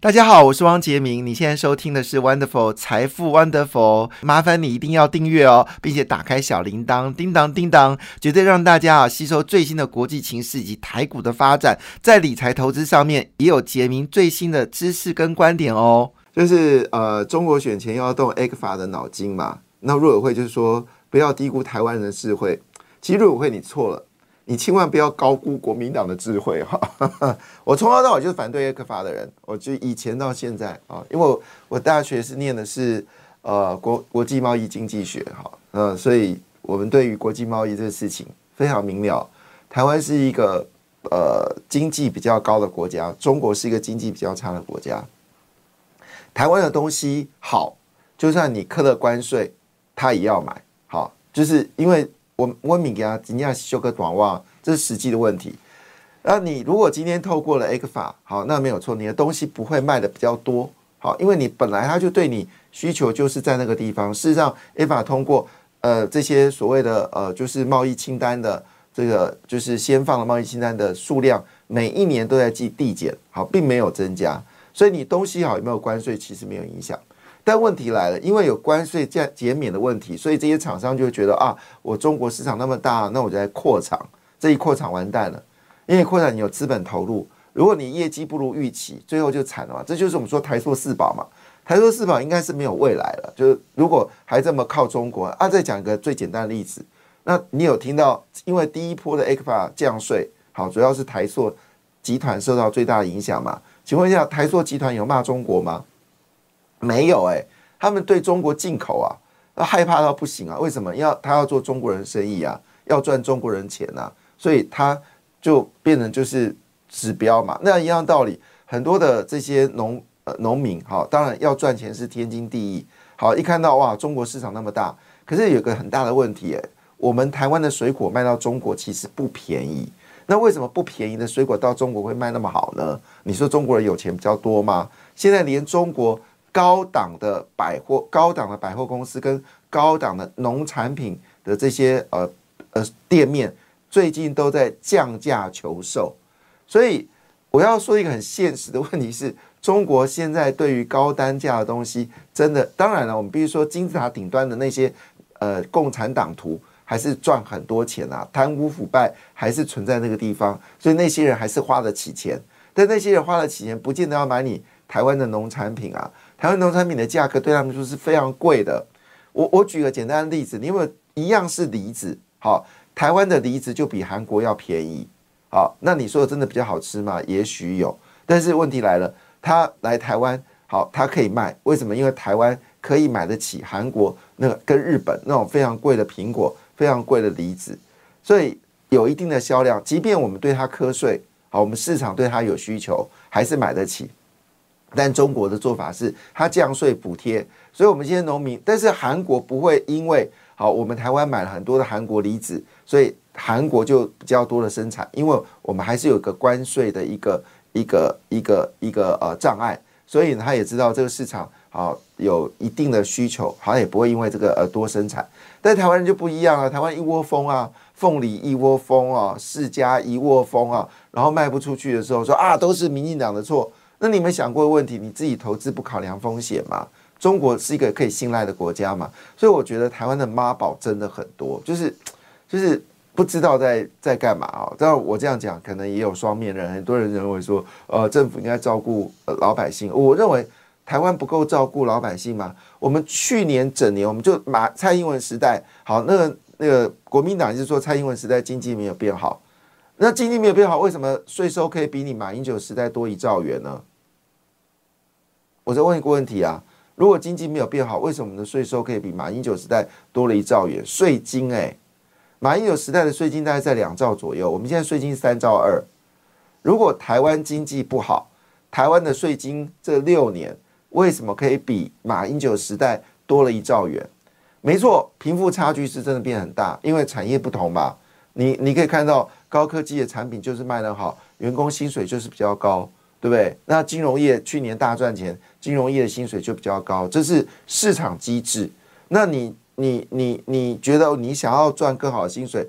大家好，我是汪杰明。你现在收听的是 Wonderful 财富 Wonderful，麻烦你一定要订阅哦，并且打开小铃铛，叮当叮当，绝对让大家啊吸收最新的国际情势以及台股的发展，在理财投资上面也有杰明最新的知识跟观点哦。就是呃，中国选前要动 A 克法的脑筋嘛，那陆委会就是说不要低估台湾人的智慧。其实陆委会你错了。你千万不要高估国民党的智慧哈！我从头到尾就是反对 A 克法的人，我就以前到现在啊，因为我我大学是念的是呃国国际贸易经济学哈，呃，所以我们对于国际贸易这个事情非常明了。台湾是一个呃经济比较高的国家，中国是一个经济比较差的国家。台湾的东西好，就算你克了关税，他也要买，好，就是因为。我我敏给他尽量修个短袜，这是实际的问题。那你如果今天透过了 A 克法，好，那没有错，你的东西不会卖的比较多，好，因为你本来他就对你需求就是在那个地方。事实上，A 法通过呃这些所谓的呃就是贸易清单的这个就是先放的贸易清单的数量，每一年都在计递减，好，并没有增加，所以你东西好有没有关税，其实没有影响。但问题来了，因为有关税减减免的问题，所以这些厂商就会觉得啊，我中国市场那么大，那我就来扩厂。这一扩厂完蛋了，因为扩厂你有资本投入，如果你业绩不如预期，最后就惨了嘛。这就是我们说台塑四宝嘛，台塑四宝应该是没有未来了。就是如果还这么靠中国啊，再讲一个最简单的例子，那你有听到因为第一波的 A 克法降税，好，主要是台塑集团受到最大的影响嘛？请问一下，台塑集团有骂中国吗？没有哎，他们对中国进口啊，那害怕到不行啊！为什么要他要做中国人生意啊？要赚中国人钱呐？所以他就变成就是指标嘛。那一样道理，很多的这些农呃农民，哈，当然要赚钱是天经地义。好，一看到哇，中国市场那么大，可是有个很大的问题哎，我们台湾的水果卖到中国其实不便宜。那为什么不便宜的水果到中国会卖那么好呢？你说中国人有钱比较多吗？现在连中国。高档的百货、高档的百货公司跟高档的农产品的这些呃呃店面，最近都在降价求售。所以我要说一个很现实的问题是，中国现在对于高单价的东西，真的当然了，我们必须说金字塔顶端的那些呃共产党徒还是赚很多钱啊，贪污腐败还是存在那个地方，所以那些人还是花得起钱。但那些人花得起钱，不见得要买你台湾的农产品啊。台湾农产品的价格对他们说是非常贵的。我我举个简单的例子，你有一样是梨子，好，台湾的梨子就比韩国要便宜，好，那你说的真的比较好吃吗？也许有，但是问题来了，他来台湾，好，他可以卖，为什么？因为台湾可以买得起韩国那个跟日本那种非常贵的苹果，非常贵的梨子，所以有一定的销量。即便我们对它瞌睡，好，我们市场对它有需求，还是买得起。但中国的做法是，它降税补贴，所以我们这些农民，但是韩国不会因为好，我们台湾买了很多的韩国梨子，所以韩国就比较多的生产，因为我们还是有一个关税的一个一个一个一个呃障碍，所以他也知道这个市场好有一定的需求，好像也不会因为这个而多生产。但台湾人就不一样了，台湾一窝蜂啊，凤梨一窝蜂啊，世家一窝蜂啊，然后卖不出去的时候说啊，都是民进党的错。那你没想过问题？你自己投资不考量风险吗？中国是一个可以信赖的国家嘛？所以我觉得台湾的妈宝真的很多，就是就是不知道在在干嘛啊！但我这样讲可能也有双面人，很多人认为说，呃，政府应该照顾老百姓。我认为台湾不够照顾老百姓吗？我们去年整年我们就马蔡英文时代，好，那个那个国民党就是说蔡英文时代经济没有变好。那经济没有变好，为什么税收可以比你马英九时代多一兆元呢？我再问一个问题啊，如果经济没有变好，为什么我们的税收可以比马英九时代多了一兆元？税金哎，马英九时代的税金大概在两兆左右，我们现在税金三兆二。如果台湾经济不好，台湾的税金这六年为什么可以比马英九时代多了一兆元？没错，贫富差距是真的变很大，因为产业不同嘛。你你可以看到。高科技的产品就是卖得好，员工薪水就是比较高。对不对？那金融业去年大赚钱，金融业的薪水就比较高，这是市场机制。那你你你你觉得你想要赚更好的薪水，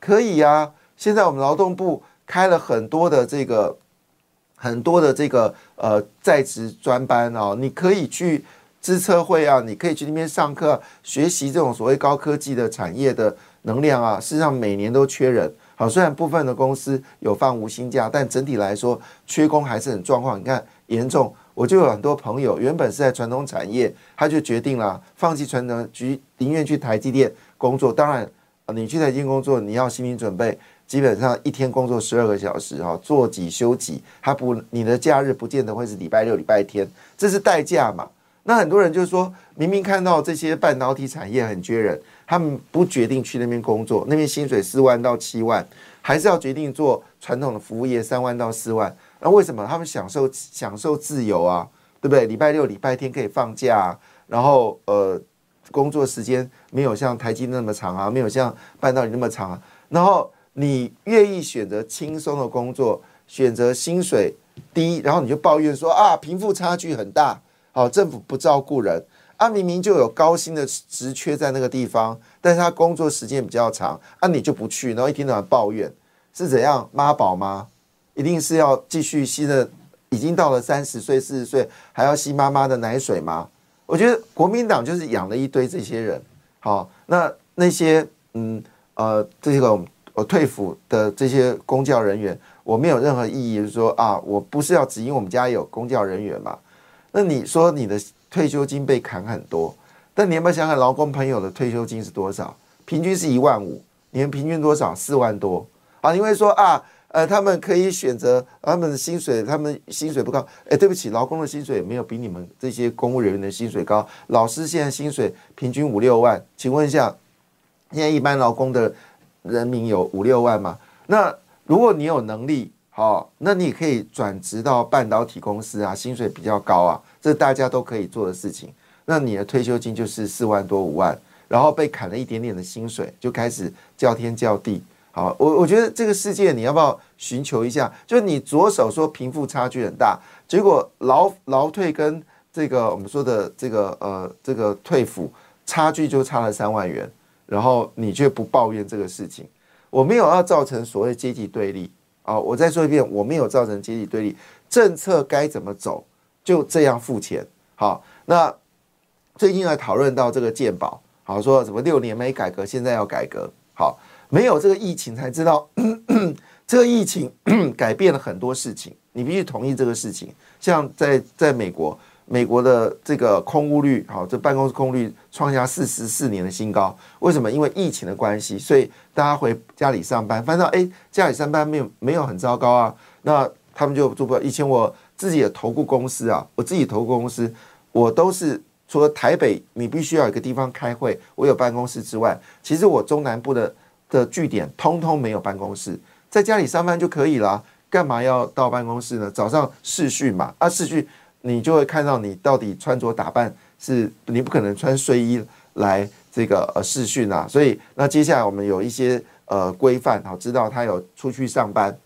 可以呀。现在我们劳动部开了很多的这个很多的这个呃在职专班哦，你可以去资策会啊，你可以去那边上课学习这种所谓高科技的产业的能量啊。事实上每年都缺人。好，虽然部分的公司有放无薪假，但整体来说缺工还是很状况。你看严重，我就有很多朋友原本是在传统产业，他就决定了放弃传统局，宁愿去台积电工作。当然，你去台积电工作，你要心理准备，基本上一天工作十二个小时，哈，做几休几，他不，你的假日不见得会是礼拜六、礼拜天，这是代价嘛。那很多人就是说明明看到这些半导体产业很缺人。他们不决定去那边工作，那边薪水四万到七万，还是要决定做传统的服务业三万到四万。那为什么他们享受享受自由啊？对不对？礼拜六、礼拜天可以放假，然后呃，工作时间没有像台积那么长啊，没有像半导体那么长啊。然后你愿意选择轻松的工作，选择薪水低，然后你就抱怨说啊，贫富差距很大，好，政府不照顾人。啊，明明就有高薪的职缺在那个地方，但是他工作时间比较长，啊，你就不去，然后一天到晚抱怨，是怎样妈宝吗？一定是要继续吸的，已经到了三十岁、四十岁，还要吸妈妈的奶水吗？我觉得国民党就是养了一堆这些人。好，那那些嗯呃这个我退伍的这些公教人员，我没有任何意义，就是说啊，我不是要只因我们家有公教人员嘛？那你说你的？退休金被砍很多，但你有没有想想，劳工朋友的退休金是多少？平均是一万五，你们平均多少？四万多啊！你会说啊，呃，他们可以选择他们的薪水，他们薪水不高。哎，对不起，劳工的薪水没有比你们这些公务人员的薪水高。老师现在薪水平均五六万，请问一下，现在一般劳工的人民有五六万吗？那如果你有能力，好，那你可以转职到半导体公司啊，薪水比较高啊。这大家都可以做的事情，那你的退休金就是四万多五万，然后被砍了一点点的薪水，就开始叫天叫地。好，我我觉得这个世界你要不要寻求一下？就是你左手说贫富差距很大，结果劳劳退跟这个我们说的这个呃这个退抚差距就差了三万元，然后你却不抱怨这个事情。我没有要造成所谓阶级对立啊！我再说一遍，我没有造成阶级对立，政策该怎么走？就这样付钱，好。那最近呢讨论到这个健保，好说什么六年没改革，现在要改革，好。没有这个疫情才知道，这个疫情 改变了很多事情，你必须同意这个事情。像在在美国，美国的这个空屋率，好，这办公室空率创下四十四年的新高。为什么？因为疫情的关系，所以大家回家里上班，反正哎，家里上班没有没有很糟糕啊。那他们就做不。以前我。自己也投过公司啊，我自己投过公司，我都是除了台北你必须要有一个地方开会，我有办公室之外，其实我中南部的的据点通通没有办公室，在家里上班就可以了，干嘛要到办公室呢？早上视讯嘛，啊视讯你就会看到你到底穿着打扮是，你不可能穿睡衣来这个呃试训啊，所以那接下来我们有一些呃规范，好知道他有出去上班，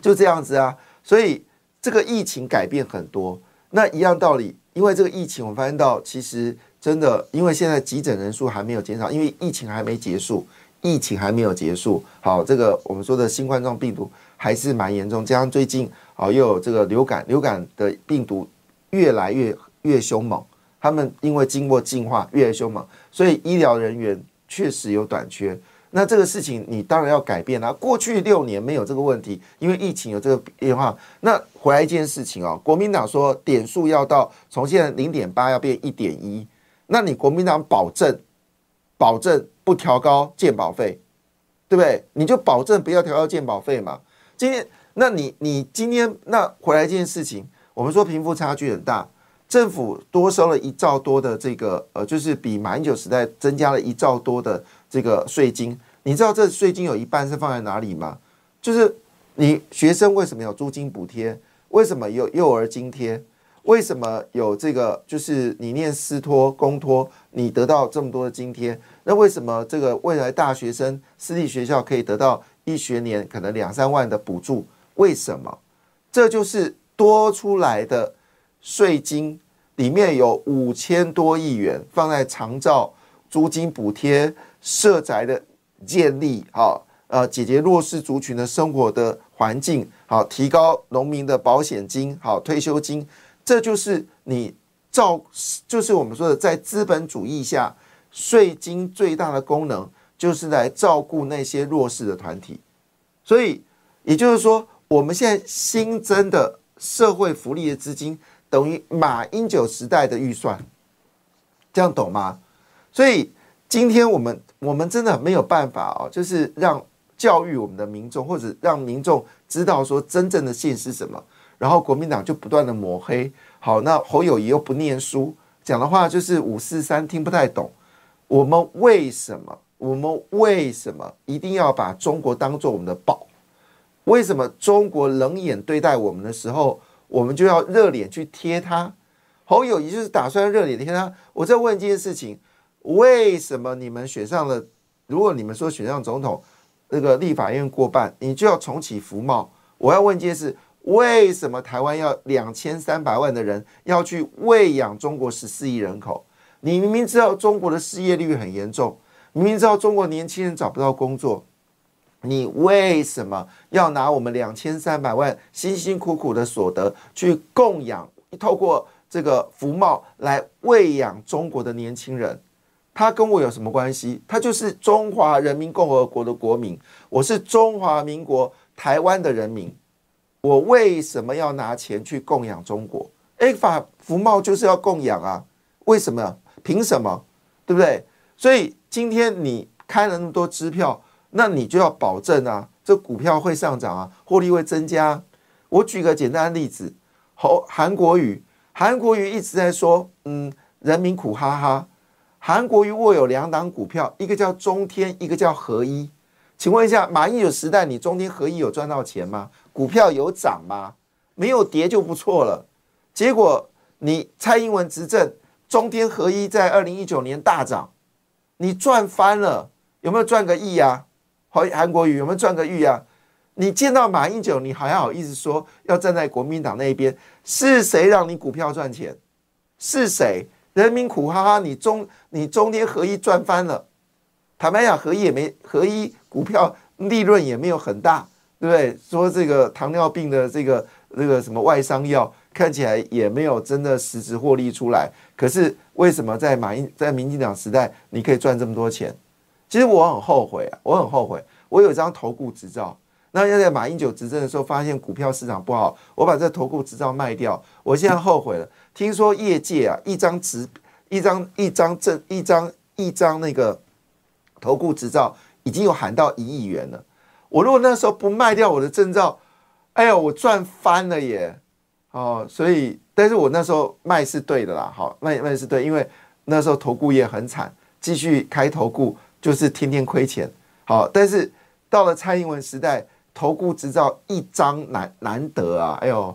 就这样子啊，所以。这个疫情改变很多，那一样道理，因为这个疫情，我们发现到其实真的，因为现在急诊人数还没有减少，因为疫情还没结束，疫情还没有结束。好，这个我们说的新冠状病毒还是蛮严重，加上最近啊又有这个流感，流感的病毒越来越越凶猛，他们因为经过进化越来越凶猛，所以医疗人员确实有短缺。那这个事情你当然要改变啦。过去六年没有这个问题，因为疫情有这个变化。那回来一件事情哦，国民党说点数要到从现在零点八要变一点一，那你国民党保证保证不调高健保费，对不对？你就保证不要调高健保费嘛。今天那你你今天那回来这件事情，我们说贫富差距很大，政府多收了一兆多的这个呃，就是比马英九时代增加了一兆多的。这个税金，你知道这税金有一半是放在哪里吗？就是你学生为什么有租金补贴？为什么有幼儿津贴？为什么有这个？就是你念私托、公托，你得到这么多的津贴，那为什么这个未来大学生私立学校可以得到一学年可能两三万的补助？为什么？这就是多出来的税金，里面有五千多亿元放在长照、租金补贴、社宅的建立，好，呃，解决弱势族群的生活的环境，好，提高农民的保险金，好，退休金，这就是你照，就是我们说的，在资本主义下，税金最大的功能就是来照顾那些弱势的团体，所以也就是说。我们现在新增的社会福利的资金等于马英九时代的预算，这样懂吗？所以今天我们我们真的没有办法哦，就是让教育我们的民众，或者让民众知道说真正的现实什么。然后国民党就不断的抹黑，好，那侯友谊又不念书，讲的话就是五四三听不太懂。我们为什么？我们为什么一定要把中国当做我们的宝？为什么中国冷眼对待我们的时候，我们就要热脸去贴他？侯友谊就是打算热脸贴他。我在问这件事情：为什么你们选上了？如果你们说选上总统，那个立法院过半，你就要重启服贸？我要问这件事：为什么台湾要两千三百万的人要去喂养中国十四亿人口？你明明知道中国的失业率很严重，明明知道中国年轻人找不到工作。你为什么要拿我们两千三百万辛辛苦苦的所得去供养，透过这个福茂来喂养中国的年轻人？他跟我有什么关系？他就是中华人民共和国的国民，我是中华民国台湾的人民，我为什么要拿钱去供养中国？哎，法福茂就是要供养啊？为什么？凭什么？对不对？所以今天你开了那么多支票。那你就要保证啊，这股票会上涨啊，获利会增加。我举个简单的例子，侯韩国瑜，韩国瑜一直在说，嗯，人民苦哈哈。韩国瑜握有两档股票，一个叫中天，一个叫合一。请问一下，马英九时代你中天合一有赚到钱吗？股票有涨吗？没有跌就不错了。结果你蔡英文执政，中天合一在二零一九年大涨，你赚翻了，有没有赚个亿啊？好，韩国瑜有没有赚个亿啊？你见到马英九，你还好意思说要站在国民党那一边？是谁让你股票赚钱？是谁？人民苦哈哈，你中你中天合一赚翻了。坦白讲，合一也没合一股票利润也没有很大，对不对？说这个糖尿病的这个那个什么外伤药，看起来也没有真的实质获利出来。可是为什么在马英在民进党时代，你可以赚这么多钱？其实我很后悔啊，我很后悔。我有一张投顾执照，那要在马英九执政的时候，发现股票市场不好，我把这投顾执照卖掉。我现在后悔了。听说业界啊，一张执一张一张证一张一张那个投顾执照已经有喊到一亿元了。我如果那时候不卖掉我的证照，哎呀，我赚翻了耶！哦，所以，但是我那时候卖是对的啦，好，卖卖是对，因为那时候投顾业很惨，继续开投顾。就是天天亏钱，好，但是到了蔡英文时代，投顾执照一张难难得啊！哎呦，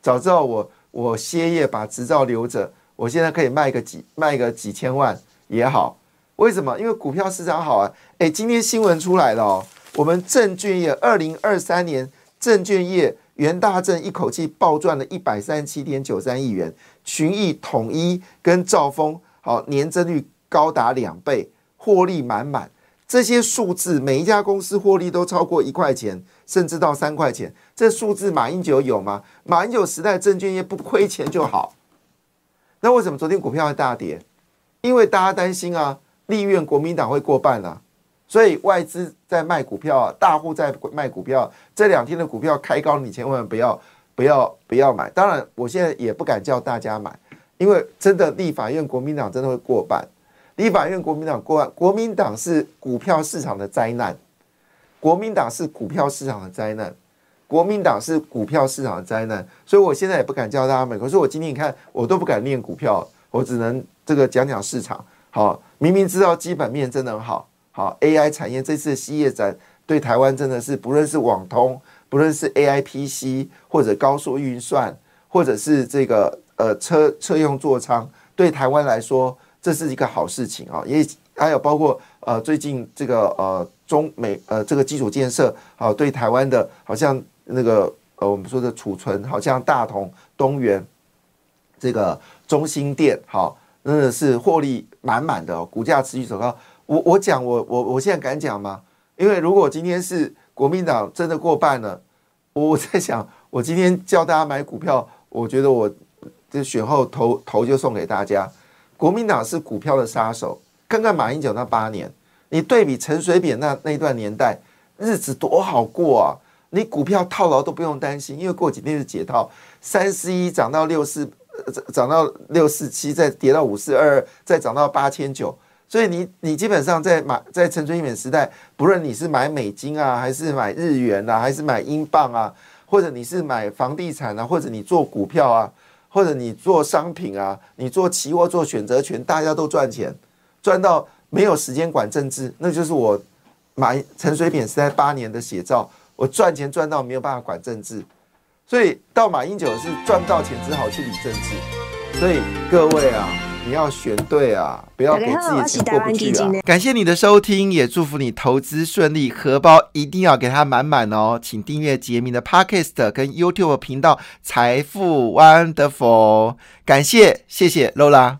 早知道我我歇业把执照留着，我现在可以卖个几卖个几千万也好。为什么？因为股票市场好啊！哎，今天新闻出来了哦，我们证券业二零二三年证券业元大证一口气暴赚了一百三十七点九三亿元，群益、统一跟兆丰好年增率高达两倍。获利满满，这些数字每一家公司获利都超过一块钱，甚至到三块钱。这数字马英九有吗？马英九时代证券业不亏钱就好。那为什么昨天股票会大跌？因为大家担心啊，立院国民党会过半啊，所以外资在卖股票啊，大户在卖股票。这两天的股票开高，你千万不要不要不要买。当然，我现在也不敢叫大家买，因为真的立法院国民党真的会过半。立法院国民党过半，国民党是股票市场的灾难，国民党是股票市场的灾难，国民党是股票市场的灾难，所以我现在也不敢教大家买。可是我今天你看，我都不敢念股票，我只能这个讲讲市场。好，明明知道基本面真的很好，好 AI 产业这次西业展对台湾真的是，不论是网通，不论是 AIPC 或者高速运算，或者是这个呃车车用座舱，对台湾来说。这是一个好事情啊，也还有包括呃最近这个呃中美呃这个基础建设啊，对台湾的好像那个呃我们说的储存，好像大同、东元这个中心店，好，真的是获利满满的，哦股价持续走高。我我讲我我我现在敢讲吗？因为如果今天是国民党真的过半了，我我在想，我今天叫大家买股票，我觉得我这选后投投就送给大家。国民党是股票的杀手，看看马英九那八年，你对比陈水扁那那段年代，日子多好过啊！你股票套牢都不用担心，因为过几天就解套，三四一涨到六四，涨到六四七，再跌到五四二，再涨到八千九。所以你你基本上在买在陈水扁时代，不论你是买美金啊，还是买日元啊，还是买英镑啊，或者你是买房地产啊，或者你做股票啊，或者你做商品啊，你做期货做选择权，大家都赚钱，赚到没有时间管政治，那就是我买陈水扁时代八年的写照。我赚钱赚到没有办法管政治，所以到马英九是赚不到钱，只好去理政治。所以各位啊。你要选对啊，不要给自己钱过不去啊！感谢你的收听，也祝福你投资顺利，荷包一定要给它满满哦！请订阅杰明的 Podcast 跟 YouTube 频道《财富 Wonderful》，感谢，谢谢 Lola。